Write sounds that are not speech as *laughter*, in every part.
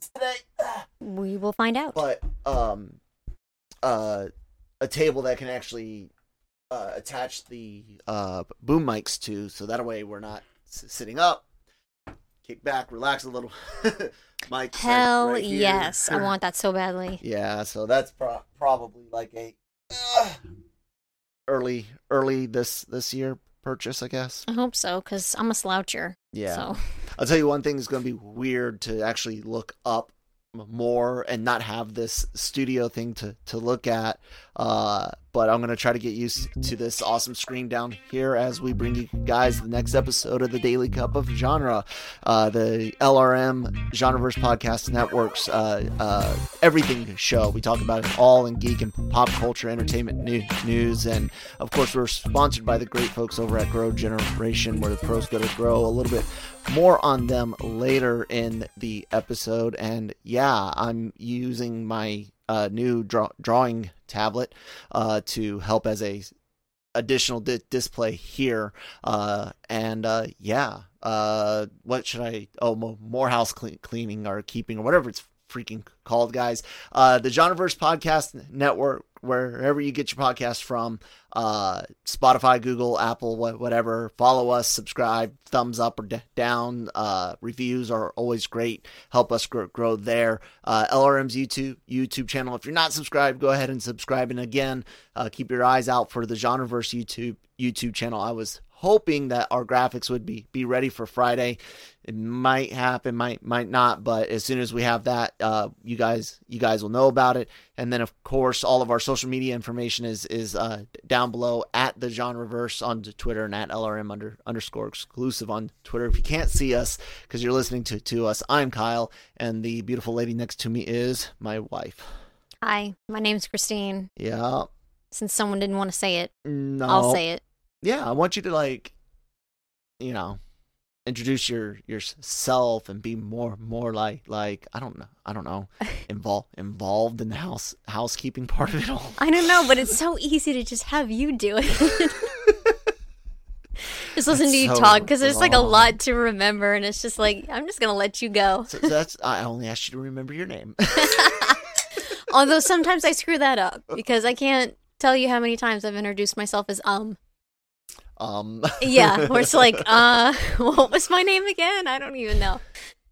today. We will find out. But um, uh, a table that can actually uh, attach the uh boom mics to, so that way we're not s- sitting up. Kick back, relax a little. *laughs* Mike. Hell right yes. I want that so badly. *laughs* Yeah, so that's pro- probably like a uh, early early this this year purchase, I guess. I hope so, because I'm a sloucher. Yeah. So *laughs* I'll tell you one thing is going to be weird to actually look up more and not have this studio thing to, to look at. Uh, but I'm going to try to get used to this awesome screen down here as we bring you guys the next episode of the Daily Cup of Genre, uh, the LRM Genreverse Podcast Network's uh, uh, everything show. We talk about it all in geek and pop culture, entertainment new- news, and of course we're sponsored by the great folks over at Grow Generation, where the pros go to grow. A little bit more on them later in the episode, and yeah, I'm using my uh, new draw- drawing tablet uh, to help as a additional di- display here uh and uh yeah uh what should i oh mo- more house cle- cleaning or keeping or whatever it's freaking called guys. Uh the genreverse podcast network wherever you get your podcast from uh spotify google apple wha- whatever follow us subscribe thumbs up or d- down uh reviews are always great. Help us grow, grow there. Uh lrm's youtube youtube channel. If you're not subscribed go ahead and subscribe. And again uh, keep your eyes out for the genreverse youtube youtube channel. I was hoping that our graphics would be be ready for friday. It might happen might might not but as soon as we have that uh you guys you guys will know about it. And then of course all of our social media information is is uh down below at the genreverse on twitter and at lrm under underscore exclusive on twitter. If you can't see us because you're listening to to us i'm kyle and the beautiful lady next to me is my wife. Hi, my name's Christine. yeah. Since someone didn't want to say it, no. I'll say it. Yeah i want you to like you know introduce your yourself and be more more like like i don't know i don't know *laughs* involved involved in the house housekeeping part of it all I don't know, but it's so *laughs* easy to just have you do it. *laughs* just listen That's to you so talk because there's like a lot to remember, and it's just like I'm just gonna let you go. so that's i only asked you to remember your name Although sometimes I screw that up because I can't tell you how many times I've introduced myself as um. Um Yeah, *laughs* where it's like, uh, *laughs* what was my name again? I don't even know.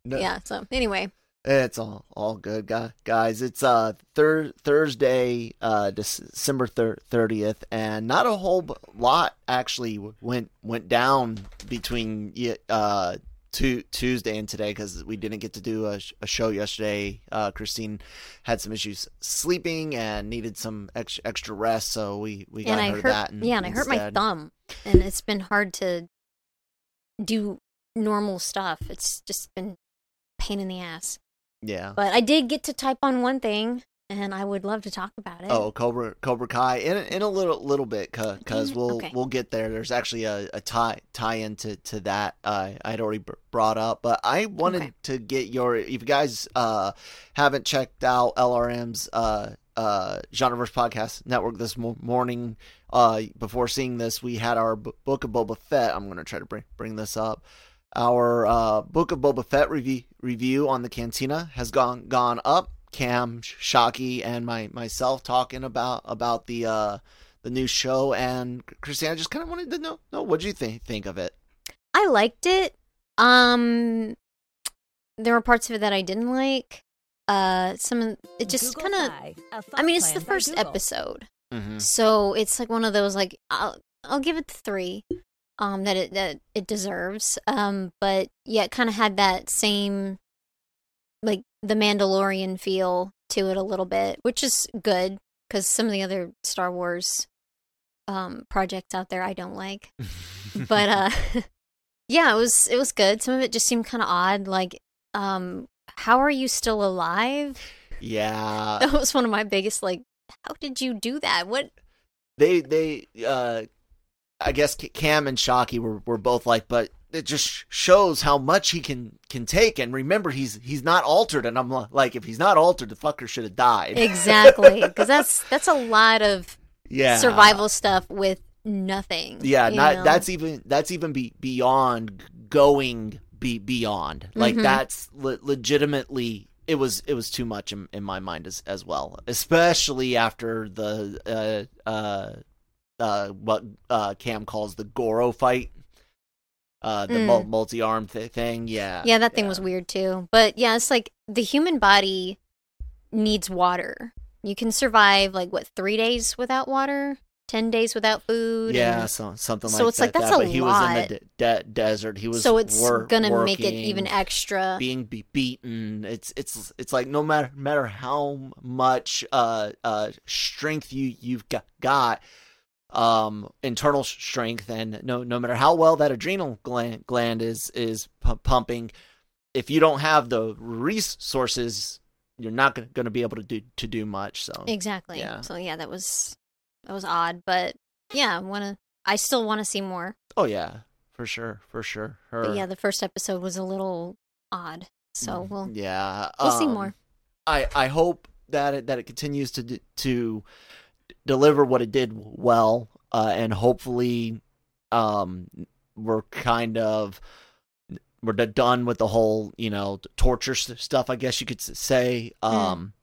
no, Yeah. So anyway, it's all all good gu- guys it's uh thir- thursday uh december 30th and not a whole lot actually went went down between uh tu- tuesday and today because we didn't get to do a, sh- a show yesterday uh christine had some issues sleeping and needed some ex- extra rest so we we got and I hurt. that in- yeah, and I hurt my thumb, and it's been hard to do normal stuff. It's just been pain in the ass. yeah But I did get to type on one thing, and I would love to talk about it. Oh, Cobra Cobra Kai in in a little little bit because we'll okay. we'll get there. There's actually a, a tie tie into to that uh, I had already br- brought up, but I wanted Okay. to get your if you guys uh, haven't checked out LRM's uh, uh, Genreverse Podcast Network this mo- morning. Uh, before seeing this, we had our b- Book of Boba Fett. I'm gonna try to bring bring this up. Our uh, Book of Boba Fett review review on the Cantina has gone gone up. Cam, Shockey, and my myself talking about about the uh, the new show. And Christiana just kind of wanted to know, know what do you think think of it? I liked it. Um, there were parts of it that I didn't like. Uh, some it just kind of. I mean, it's the first Google. episode, Mm-hmm. so it's like one of those like I'll I'll give it the three, um, that it that it deserves. Um, but yeah, it kind of had that same, like the Mandalorian feel to it a little bit, which is good because some of the other Star Wars, um, projects out there I don't like. *laughs* but uh *laughs* yeah, it was it was good. Some of it just seemed kind of odd. Like, um, how are you still alive? Yeah, *laughs* That was one of my biggest like. How did you do that? What? they they uh, I guess Cam and Shockey were were both like, but it just shows how much he can can take. And remember, he's he's not altered. And I'm like, if he's not altered, the fucker should have died. Exactly, *laughs* because that's that's a lot of yeah, survival stuff with nothing. Yeah, not know? that's even that's even be, beyond going be beyond. Like Mhm. that's le- legitimately it was it was too much in, in my mind as as well, especially after the uh uh uh what uh Cam calls the Goro fight. Uh the Mm. multi-arm th- thing, yeah. Yeah, that thing was weird too. But yeah, it's like the human body needs water. You can survive like what three days without water, ten days without food. Yeah, and- so, something like that. So it's that. like, that's that, a but he was in the de- de- desert. He was so it's wor- gonna make it even extra. being be- beaten. It's it's it's like no matter matter how much uh uh strength you you've got, got um internal strength and no no matter how well that adrenal gland gland is is pu- pumping if you don't have the resources you're not going to be able to do to do much so Exactly. Yeah. So yeah, that was that was odd, but yeah, I wanna. I still want to see more. oh yeah for sure for sure Her, But yeah, the first episode was a little odd, so we'll yeah we'll see um, more. I I hope that it that it continues to to deliver what it did well, uh, and hopefully, um, we're kind of we're d- done with the whole you know torture st- stuff. I guess you could say, um,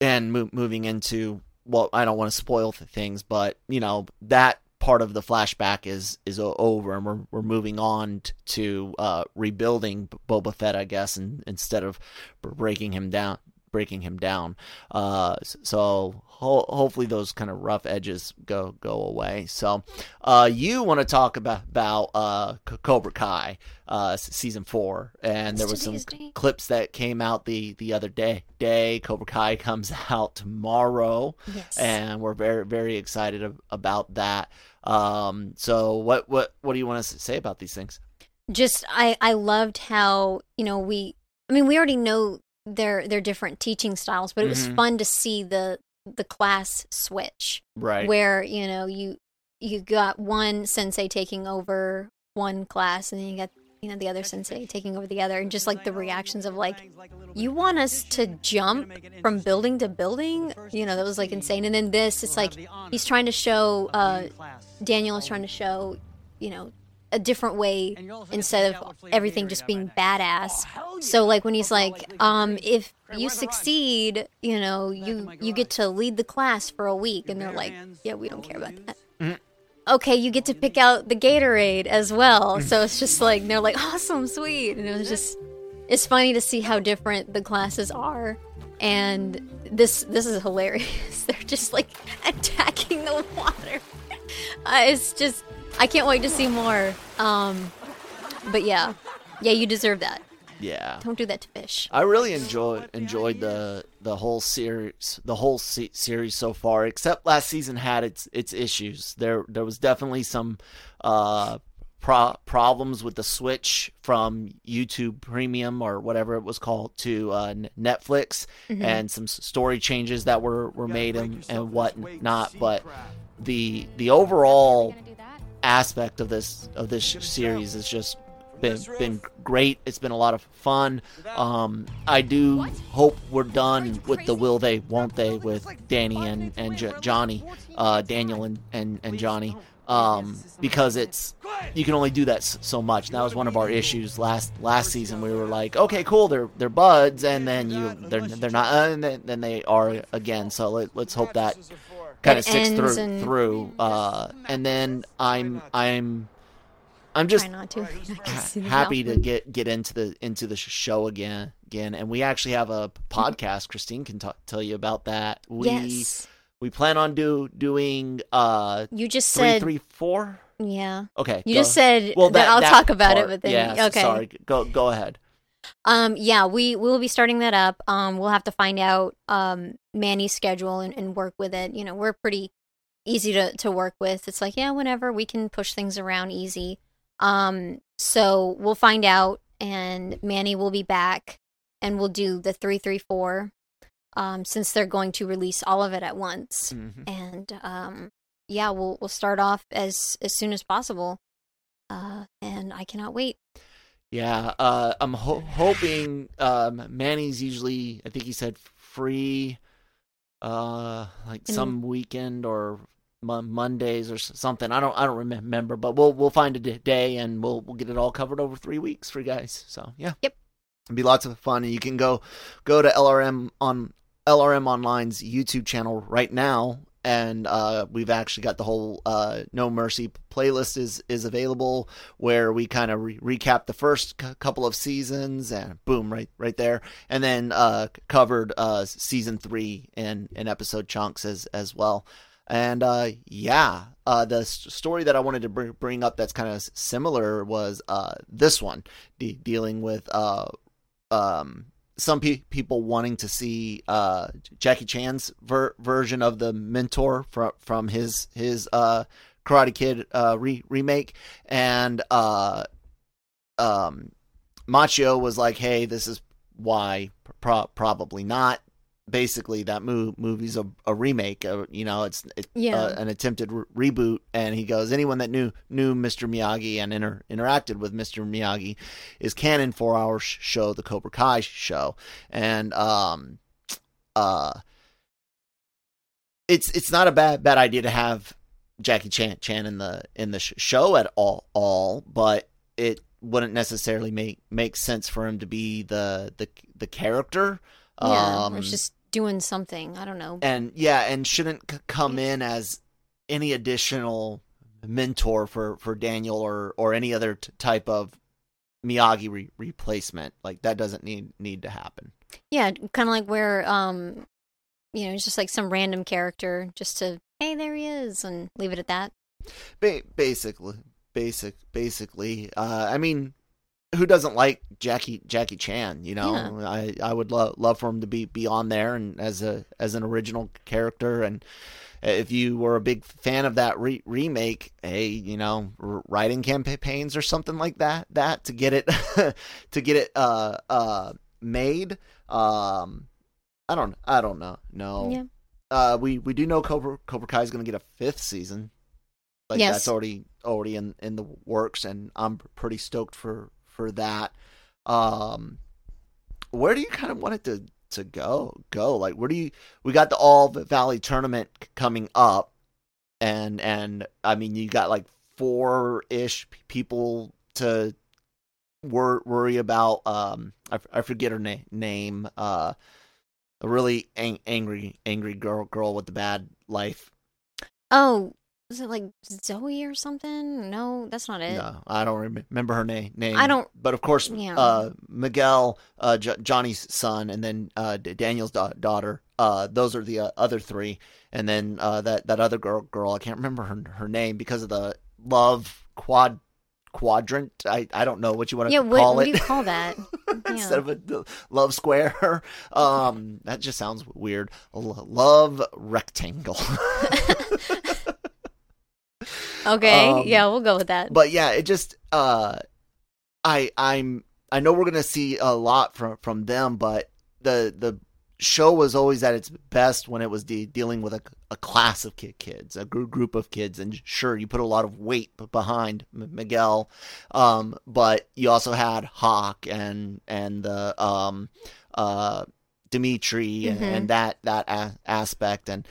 and mo- moving into well, I don't want to spoil th- things, but you know that part of the flashback is is over, and we're we're moving on to uh, rebuilding Boba Fett, I guess, and instead of breaking him down breaking him down. Uh so ho- hopefully those kind of rough edges go go away. So uh you want to talk about about uh cobra kai uh season four. And there was some clips that came out the the other day. Day cobra kai *laughs* comes out tomorrow. Yes. and we're very very excited about that. Um so what what what do you want to say about these things? Just I I loved how you know we I mean we already know their their different teaching styles, but it was Mhm. fun to see the the class switch right. where you know you you got one sensei taking over one class and then you got you know the other sensei taking over the other and just like the reactions of like you want us to jump from building to building? You know that was like insane. And then this it's like he's trying to show uh daniel is trying to show you know a different way instead of everything just being badass. So like when he's like um if you succeed you know you you get to lead the class for a week. And they're like yeah we don't care about that. Okay you get to pick out the gatorade as well. So it's just like they're like awesome sweet. And it was just it's funny to see how different the classes are. And this this is hilarious. *laughs* They're just like attacking the water. *laughs* Uh, it's just i can't wait to see more um but yeah yeah you deserve that yeah don't do that to fish I really enjoyed enjoyed the the whole series the whole se- series so far. Except last season had its its issues. There there was definitely some uh pro- problems with the switch from YouTube Premium or whatever it was called to uh, N- Netflix, and some story changes that were were made and and whatnot. But the the overall aspect of this of this series is just been been great. It's been a lot of fun. Um, I do hope we're done with the will they won't they with Danny and and J- Johnny, uh, Daniel and and and Johnny. Um, because it's you can only do that so much. That was one of our issues last last season. We were like, okay, cool, they're they're buds, and then you they're they're not, uh, and then, then they are again. So let, let's hope that kind of It sticks through and- through. Uh, and then I'm I'm I'm just not to. I can ha- see the happy to get get into the into the show again again and we actually have a podcast. Christine can t- tell you about that. We yes. we plan on do doing uh you just three said three four? Yeah. Okay you go- just said well that, I'll talk about it, but then yeah, okay. sorry go go ahead Um, yeah, we we will be starting that up. Um, we'll have to find out um Manny's schedule and, and work with it. You know, we're pretty easy to to work with. It's like yeah, whenever we can push things around easy. Um, So we'll find out, and Manny will be back, and we'll do the three three four, um, since they're going to release all of it at once. Mhm. And um, yeah, we'll we'll start off as as soon as possible. Uh, and I cannot wait. Yeah, uh, I'm ho- hoping um, Manny's usually. I think he said free, uh, like some weekend or mon- Mondays or something. I don't. I don't remember, but we'll we'll find a d- day and we'll we'll get it all covered over three weeks for you guys. So yeah. Yep. It'll be lots of fun, and you can go go to LRM on LRM Online's YouTube channel right now, and uh, we've actually got the whole uh, No Mercy playlist is is available where we kind of re- recap the first c- couple of seasons, and boom, right right there, and then uh, covered uh, season three in in episode chunks as as well. And uh, yeah, uh, the s- story that I wanted to br- bring up that's kind of similar was this one, de- dealing with um, some pe- people wanting to see uh, Jackie Chan's ver- version of the mentor from from his his uh, Karate Kid uh, re- remake, and uh, um, Macchio was like, "Hey, this is why pro- probably not." Basically, that mo- movie's a, a remake. You know, it's it, Yeah. uh, an attempted re- reboot. And he goes, anyone that knew knew Mr. Miyagi and inter- interacted with Mr. Miyagi is canon for our sh- show, the Cobra Kai show. And um, uh, it's it's not a bad bad idea to have Jackie Chan Chan in the in the sh- show at all all, but it wouldn't necessarily make make sense for him to be the the the character. Yeah, um, or just doing something. I don't know. and yeah, and shouldn't c- come in as any additional mentor for for Daniel or or any other t- type of Miyagi re- replacement. Like that doesn't need need to happen. Yeah, kind of like where um, you know, it's just like some random character, just to hey, there he is, and leave it at that. Ba- basically, basic, basically. Uh, I mean, who doesn't like Jackie Jackie Chan? You know, Yeah. I I would love love for him to be be on there and as a as an original character. And if you were a big fan of that re- remake, hey, you know, r- writing campaigns or something like that that to get it *laughs* to get it uh uh made. Um, I don't I don't know. No. Yeah. Uh, we we do know Cobra Cobra Kai is going to get a fifth season. Like Yes. that's already already in in the works, and I'm pretty stoked for for that. Um, where do you kind of want it to to go go? Like where do you? We got the All Valley tournament coming up, and and I mean you got like four ish people to wor- worry about. Um, I, forget her na- name. Uh, a really ang- angry angry girl girl with the bad life. Oh, was it like Zoe or something? No, that's not it. No, I don't remember her na- name. I don't- But of course, Yeah. uh, Miguel, uh, J- Johnny's son, and then uh, D- Daniel's da- daughter. Uh, those are the uh, other three, and then uh, that that other girl girl. I can't remember her her name because of the love quad quadrant. I I don't know what you want to Yeah, what, call what it. do you call that? *laughs* Instead of a love square, *laughs* um, that just sounds weird. Love rectangle. *laughs* Okay, Um, yeah, we'll go with that. but yeah, it just uh I I'm I know we're gonna see a lot from from them, but the the show was always at its best when it was de- dealing with a, a class of kid, kids, a gr- group of kids, and sure, you put a lot of weight behind M- Miguel, um, but you also had Hawk and and the um uh Dimitri and, Mhm. and that that a- aspect and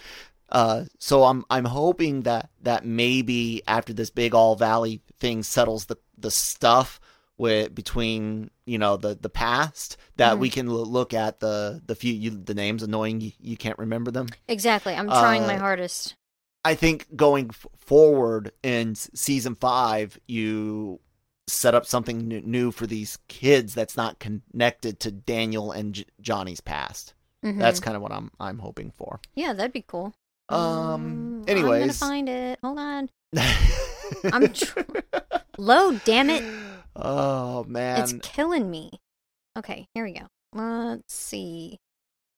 uh, so I'm I'm hoping that that maybe after this big All Valley thing settles the the stuff with between you know the the past that Mhm. we can l- look at the the few you, the names annoying you, you can't remember them. exactly. I'm trying my uh, hardest. I think going f- forward in s- season five, you set up something n- new for these kids that's not connected to Daniel and J- Johnny's past. Mhm. That's kind of what I'm I'm hoping for. yeah, that'd be cool. Um. Anyway. I'm gonna find it. Hold on. *laughs* I'm tr- Load, damn it. Oh man, It's killing me. Okay, here we go. Let's see.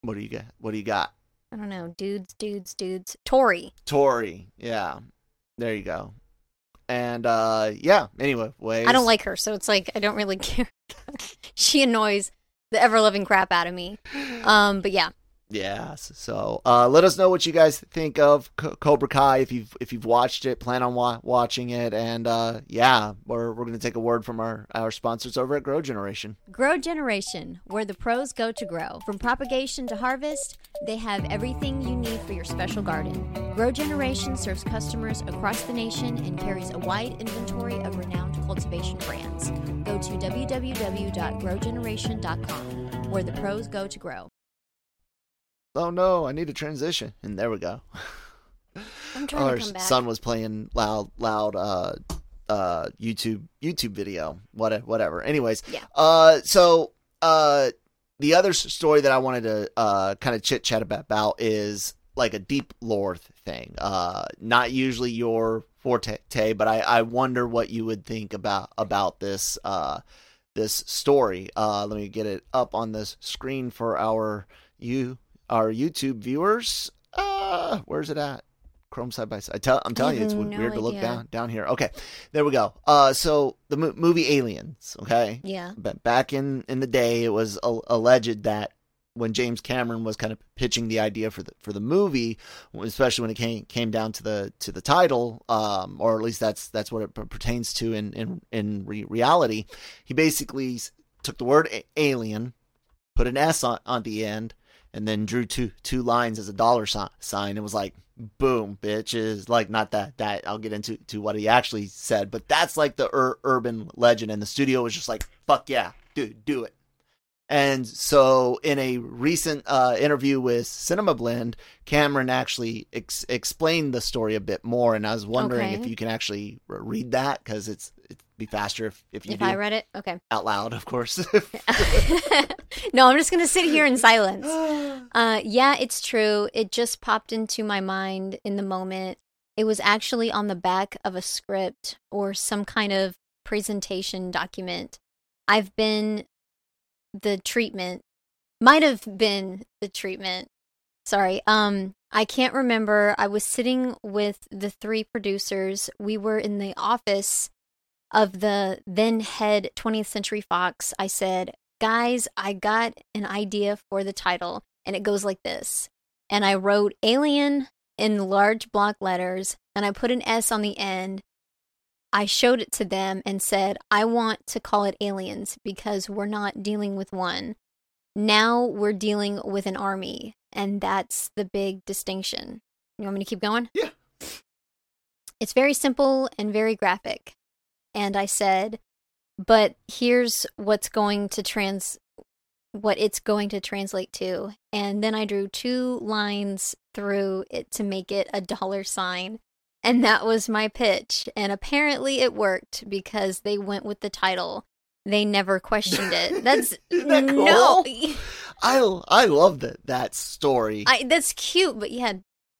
what do you got? What do you got? I don't know. Dudes, dudes, dudes. Tori. Tori. Yeah, there you go. and uh, yeah. Anyway, ways. I don't like her, so it's like I don't really *laughs* care. she annoys the ever loving crap out of me. Um, but yeah, Yeah. So uh, let us know what you guys think of Co- Cobra Kai if you've if you've watched it, plan on wa- watching it, and uh, yeah, we're we're gonna take a word from our our sponsors over at Grow Generation. Grow Generation, where the pros go to grow. From propagation to harvest, they have everything you need for your special garden. Grow Generation serves customers across the nation and carries a wide inventory of renowned cultivation brands. Go to www.growgeneration.com, where the pros go to grow. Oh no, I need a transition, and there we go. I'm trying Our to come back. son was playing loud, loud, uh, uh, YouTube, YouTube video, what, whatever. Anyways, Yeah. Uh, so, uh, the other story that I wanted to, uh, kind of chit chat about, about is like a deep lore thing. Uh, not usually your forte, but I, I wonder what you would think about, about this, uh, this story. Uh, let me get it up on this screen for our, you, our YouTube viewers. Uh, where's it at? Chrome side by side. I tell, I'm telling you, it's have weird no to look down down here. Okay, there we go. Uh, so the mo- movie Aliens. Okay, yeah, but back in in the day, it was a- alleged that when James Cameron was kind of pitching the idea for the for the movie, especially when it came came down to the to the title, um, or at least that's that's what it per- pertains to in in in re- reality, he basically took the word a- alien, put an S on on the end, and then drew two two lines as a dollar sign. It was like boom, bitches. Like not that that I'll get into to what he actually said, but that's like the ur- urban legend, and the studio was just like, fuck yeah, dude, do it. And so, in a recent uh, interview with Cinema Blend, Cameron actually ex- explained the story a bit more, and I was wondering Okay. if you can actually read that because it's it'd be faster if, if you if do I read it, okay. out loud, of course. *laughs* *laughs* no, I'm just gonna sit here in silence. *sighs* Uh, yeah, it's true. It just popped into my mind in the moment. It was actually on the back of a script or some kind of presentation document. I've been the treatment, might have been the treatment. Sorry. Um, I can't remember. I was sitting with the three producers. We were in the office of the then head 20th Century Fox. I said, Guys, I got an idea for the title, and it goes like this. And I wrote Alien in large block letters, and I put an S on the end. I showed it to them and said, I want to call it Aliens because we're not dealing with one. Now we're dealing with an army, and that's the big distinction. You want me to keep going? Yeah. It's very simple and very graphic. And I said, but here's what's going to trans what it's going to translate to. And then I drew two lines through it to make it a dollar sign. And that was my pitch. And apparently it worked because they went with the title. They never questioned it. *laughs* That's that no. I I love that that story. I that's cute, but yeah,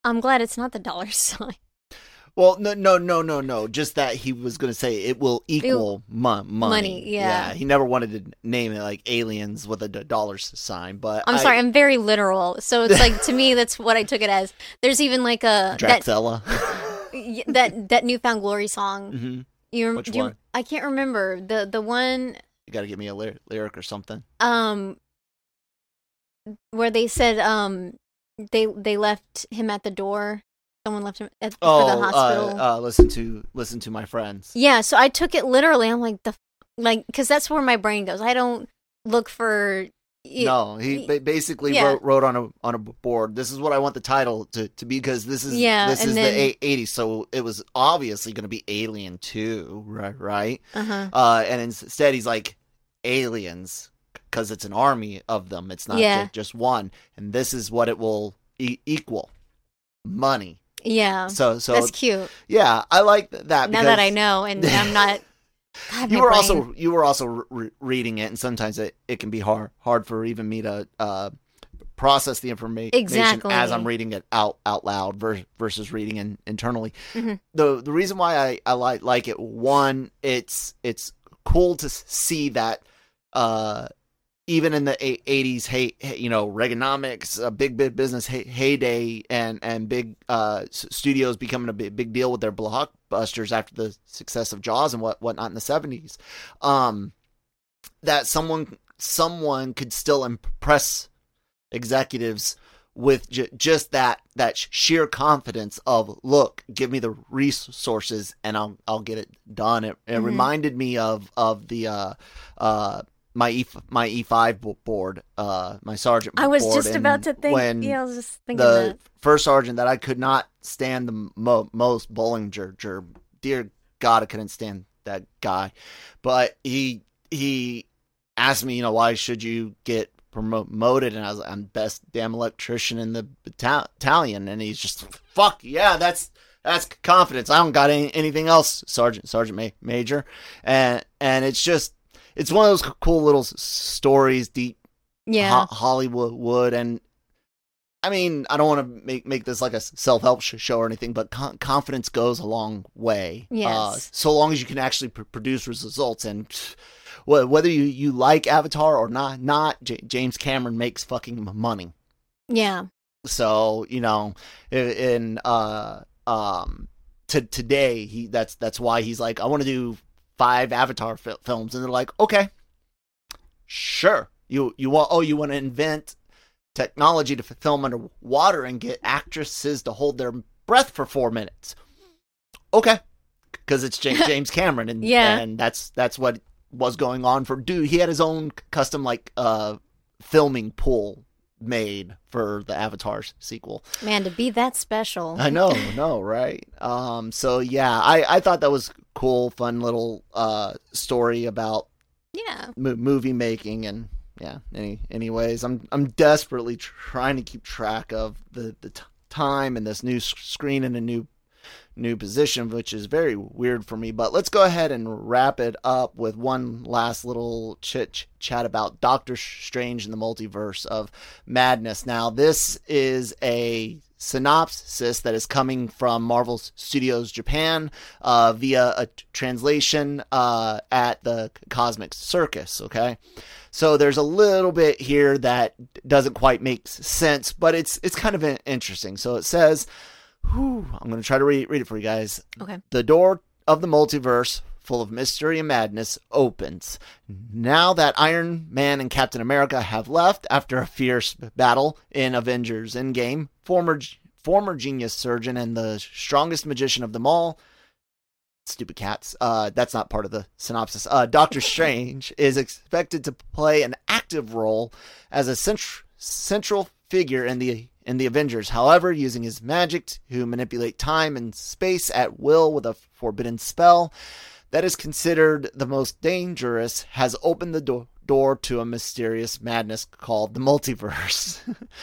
I'm glad it's not the dollar *laughs* sign. Well, no, no, no, no, no. Just that he was going to say it will equal mon- money. Money, yeah. He never wanted to name it like aliens with a d- dollar sign. But I'm I- sorry, I'm very literal. So it's like to me that's what I took it as. There's even like a that Dracula. y- *laughs* that that newfound glory song. hmm You, Which you one? I can't remember the the one You got to give me a ly- lyric or something. um where they said um they they left him at the door. Someone left him at, Oh, the hospital. Uh, uh, listen to listen to my friends. yeah, so I took it literally. I'm like the like because that's where my brain goes. I don't look for no, he ba- basically yeah. wrote, wrote on a on a board. This is what I want the title to, to be because this is Yeah, this is then- the eight- 80s, so it was obviously going to be Alien 2, right? Right? Uh-huh. Uh, and instead he's like aliens because it's an army of them. It's not Yeah. ju- just one, and this is what it will e- equal: money. Yeah. So, so that's cute. yeah, I like th- that. now that I know and *laughs* I'm not God, you were brain. also you were also re- re- reading it, and sometimes it, it can be hard hard for even me to uh, process the information Exactly. as I'm reading it out out loud ver- versus reading in, internally. Mhm. The the reason why I, I like like it one it's it's cool to see that uh even in the 80s hey, you know reaganomics a big big business hey, heyday and and big uh studios becoming a big, big deal with their blockbusters after the success of jaws and what whatnot in the 70s um that someone someone could still impress executives with j- just that that sheer confidence of look give me the resources and I'll I'll get it done it, it mm-hmm. reminded me of of the uh uh my E my E five board, uh, my sergeant. I was just about to think. When yeah, I was just thinking the that. first sergeant that I could not stand the mo- most Bollinger. Dear God, I couldn't stand that guy. But he he asked me, you know, why should you get promoted? And I was like, I'm best damn electrician in the battalion. And he's just, fuck yeah, that's that's confidence. I don't got any, anything else, Sergeant Sergeant Ma- Major. And and it's just it's one of those cool little stories, deep yeah. ho- Hollywood, and I mean, I don't want to make make this like a self help show or anything, but con- confidence goes a long way. Uh, yes. Uh, so long as you can actually pr- produce results, and whether you, you like Avatar or not, not J- James Cameron makes fucking money. Yeah. So you know, in uh um to today he that's that's why he's like I want to do five Avatar fi- films, and they're like, okay, sure. You you want oh you want to invent technology to film underwater and get actresses to hold their breath for four minutes? Okay, because it's *laughs* James Cameron, and yeah, and that's that's what was going on for dude. He had his own custom like uh filming pool made for the Avatar sequel. Man, to be that special. I know, *laughs* no, right? Um, so yeah, I I thought that was cool, fun little uh story about yeah movie making and yeah. Any anyways, I'm I'm desperately trying to keep track of the the t- time and this new screen and a new new position, which is very weird for me. But let's go ahead and wrap it up with one last little chit chat about Doctor Strange and the Multiverse of Madness. Now, this is a synopsis that is coming from Marvel Studios Japan uh, via a translation uh, at the Cosmic Circus. Okay, so there's a little bit here that doesn't quite make sense, but it's it's kind of interesting. So it says. Whew, I'm going to try to read, read it for you guys. Okay. The door of the multiverse, full of mystery and madness, opens. Now that Iron Man and Captain America have left after a fierce battle in Avengers Endgame, former former genius surgeon and the strongest magician of them all, stupid cats. Uh, that's not part of the synopsis. Uh, Doctor *laughs* Strange is expected to play an active role as a cent- central figure in the in the Avengers. However, using his magic to manipulate time and space at will with a forbidden spell that is considered the most dangerous has opened the door door to a mysterious madness called the multiverse.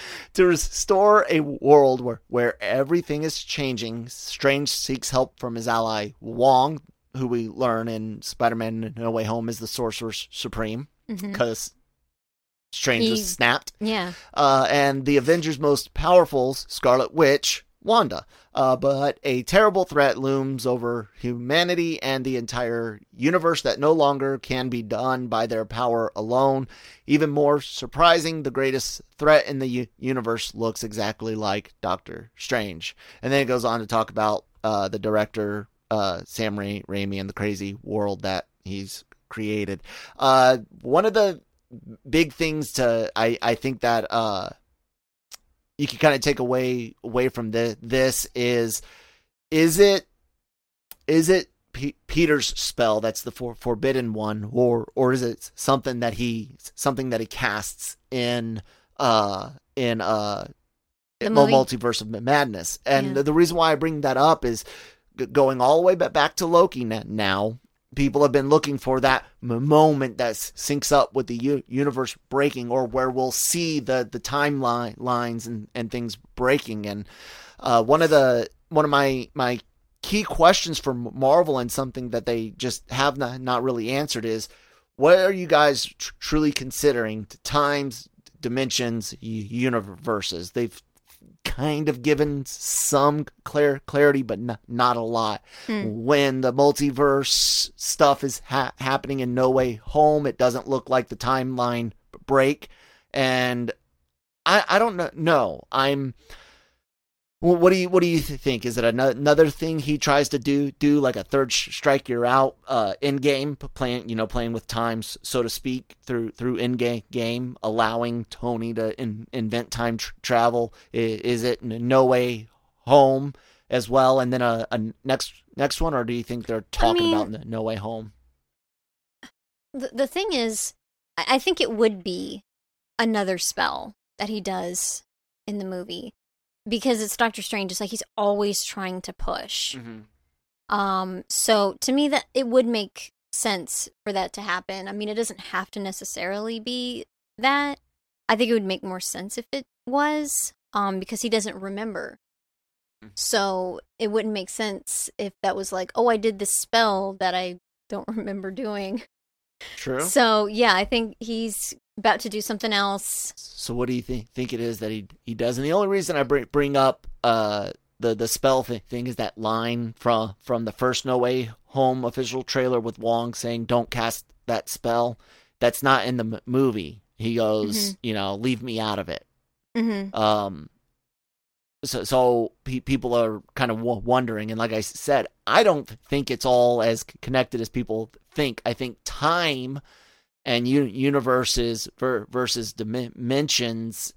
*laughs* to restore a world where, where everything is changing, Strange seeks help from his ally Wong, who we learn in Spider Man No Way Home is the Sorcerer Supreme, because mm-hmm. Strange he, was snapped. Yeah. Uh, and the Avengers' most powerful, Scarlet Witch, Wanda. Uh, but a terrible threat looms over humanity and the entire universe that no longer can be done by their power alone. Even more surprising, the greatest threat in the u- universe looks exactly like Doctor Strange. And then it goes on to talk about uh, the director, uh, Sam Ra- Raimi, and the crazy world that he's created. Uh, one of the big things to I I think that uh you can kind of take away away from this this is is it is it P- Peter's spell that's the for, forbidden one or or is it something that he something that he casts in uh in uh the multiverse of madness and yeah. the, the reason why I bring that up is going all the way back to Loki now people have been looking for that moment that syncs up with the u- universe breaking or where we'll see the the timeline lines and, and things breaking. And uh, one of the one of my my key questions for Marvel and something that they just have not, not really answered is what are you guys tr- truly considering times dimensions universes? They've kind of given some clar- clarity, but n- not a lot. Hmm. When the multiverse stuff is ha- happening in No Way Home, it doesn't look like the timeline break, and I I don't know. No, I'm. Well, what do you what do you think? Is it another thing he tries to do? Do like a third strike you're out uh, in game playing, you know, playing with times, so to speak, through through in game game, allowing Tony to in, invent time tr- travel. Is, it no way home as well? And then a, a next next one, or do you think they're talking mean- about no way home? the, the thing is, I, I think it would be another spell that he does in the movie because it's Doctor Strange. It's like he's always trying to push. Mm-hmm. Um, so to me, that it would make sense for that to happen. I mean, it doesn't have to necessarily be that. I think it would make more sense if it was, um, because he doesn't remember. Mm. So it wouldn't make sense if that was like, oh, I did this spell that I don't *laughs* remember doing. True. So yeah, I think he's about to do something else. So what do you think think it is that he he does? And the only reason I bring bring up uh the the spell thing, thing is that line from from the first No Way Home official trailer with Wong saying don't cast that spell. That's not in the m- movie. He goes, you know, leave me out of it. Mm-hmm. Um so so pe- people are kind of w- wondering and like I said, I don't think it's all as connected as people think. I think time and universes ver- versus dimensions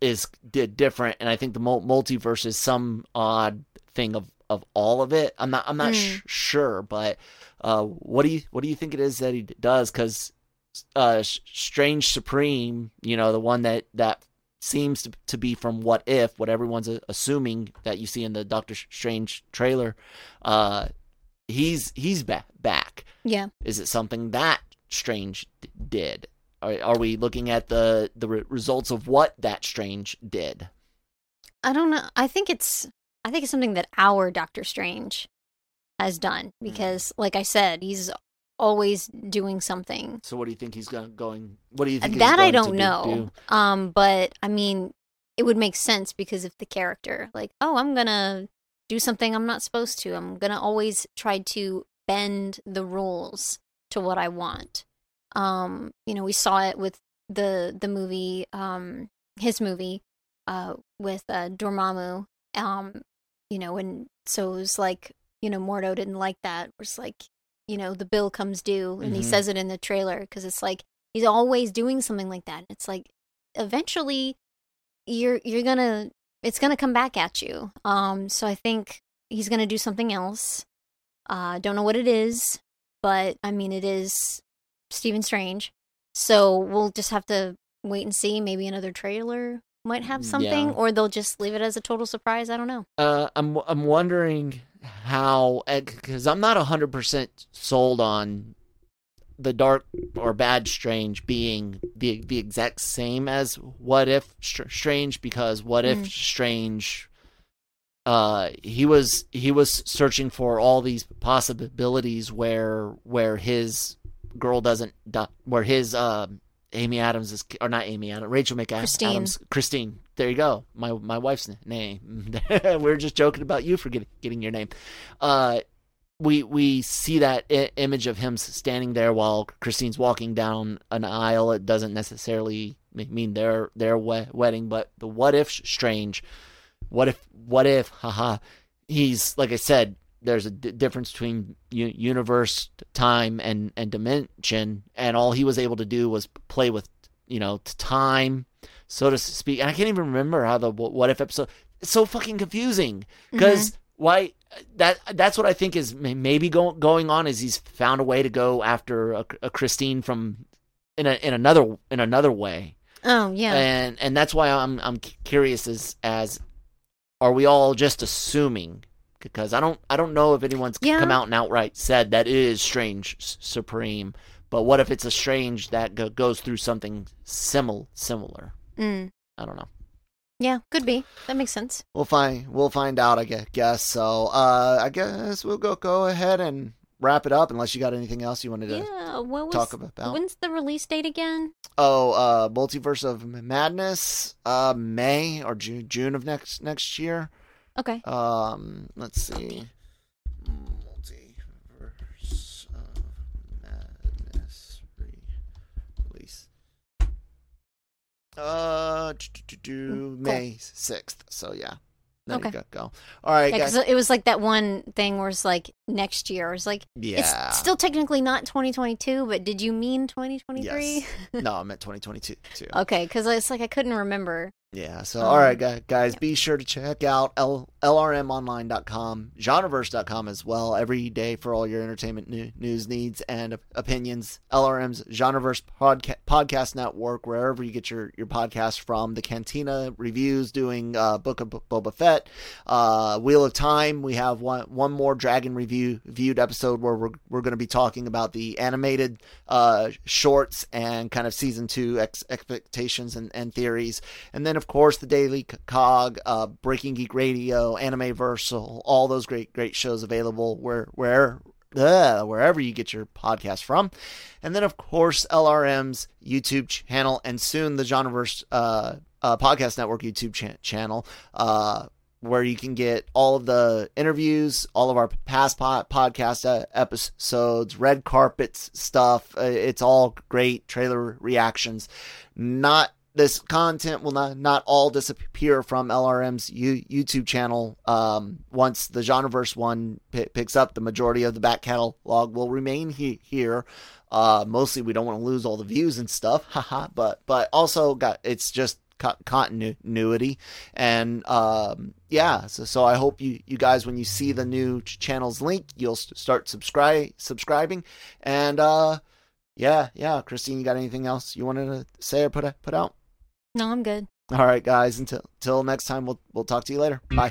is different and i think the mul- multiverse is some odd thing of of all of it i'm not i'm not Mm. sh- sure but uh what do you what do you think it is that he d- does cuz uh Sh- strange supreme you know the one that that seems to, to be from what if what everyone's assuming that you see in the doctor strange trailer uh he's he's back back Yeah. is it something that Strange did? Are, are we looking at the the re- results of what that Strange did? I don't know. I think it's I think it's something that our Doctor Strange has done because like I said, he's always doing something. So what do you think he's going? going what do you think? that I don't do- know. do? Um but I mean it would make sense because of the character. Like, oh, I'm going to do something I'm not supposed to. I'm going to always try to bend the rules to what I want. Um, you know, we saw it with the the movie um his movie uh with uh Dormammu um you know and so it was like you know Mordo didn't like that it was like you know the bill comes due and he Mhm. says it in the trailer because it's like he's always doing something like that it's like eventually you're you're gonna it's gonna come back at you um so I think he's gonna do something else uh don't know what it is but I mean it is Stephen Strange so we'll just have to wait and see maybe another trailer might have something Yeah. or they'll just leave it as a total surprise i don't know Uh, I'm I'm wondering how because I'm not hundred percent sold on the dark or bad strange being the the exact same as what if Str- strange because what if Mm. strange uh he was he was searching for all these possibilities where where his girl doesn't die, where his um Amy Adams is or not Amy Adams Rachel McAdams Christine. Christine there you go my my wife's name we *laughs* we're just joking about you for getting, getting your name uh we we see that I- image of him standing there while Christine's walking down an aisle. It doesn't necessarily mean their their we- wedding, but the what if strange. What if what if haha he's like I said there's a d- difference between u- universe time and and dimension and all he was able to do was play with you know time so to speak. And I can't even remember how the what if episode it's so fucking confusing because mm-hmm. why that that's what I think is maybe go, going on is he's found a way to go after a, a Christine from in a in another in another way. Oh yeah. And and that's why I'm I'm curious as as are we all just assuming because I don't I don't know if anyone's Yeah. come out and outright said that is strange supreme but what if it's a strange that go, goes through something simil similar Mm. I don't know yeah could be that makes sense We'll find we'll find out. I guess so. Uh, I guess we'll go go ahead and wrap it up. Unless you got anything else you wanted to yeah was talk about. when's the release date again Oh, uh, Multiverse of Madness. Uh, May or June June of next next year. okay Um, let's see. Multiverse of Madness release Uh, do, do, May sixth. So yeah. There Okay. go. go. All right, Yeah, it was like that one thing where it's like next year. It's like Yeah. it's still technically not 2022, but did you mean 2023? Yes. no, I *laughs* meant 2022 too. okay, because it's like I couldn't remember. Yeah. So, Um, all right, guys, yeah. be sure to check out L- lrmonline.com, genreverse.com as well, every day for all your entertainment new- news needs and opinions. LRM's Genreverse podca- podcast network, wherever you get your, your podcast from. The Cantina reviews, doing uh, Book of B- Boba Fett, uh, Wheel of Time. We have one one more Dragon review viewed episode where we're, we're going to be talking about the animated uh, shorts and kind of season two ex- expectations and, and theories. And then, of course, the Daily Cog, uh, Breaking Geek Radio, Anime Versal, all those great, great shows available where, where, uh, wherever you get your podcast from. And then, of course, LRM's YouTube channel and soon the Genreverse uh, uh, Podcast Network YouTube cha- channel. Uh, where you can get all of the interviews, all of our past po- podcast uh, episodes, red carpets stuff. Uh, it's all great trailer reactions. Not this content will not not all disappear from LRM's U- YouTube channel. Um, once the Genreverse one p- picks up, the majority of the back catalog will remain he- here. Uh, mostly we don't want to lose all the views and stuff, *laughs* haha. But but also got it's just co- continuity and um yeah so, so i hope you you guys when you see the new ch- channels link you'll start subscribe subscribing and uh yeah yeah christine you got anything else you wanted to say or put put out No, I'm good. all right guys. Until next time we'll we'll talk to you later. Bye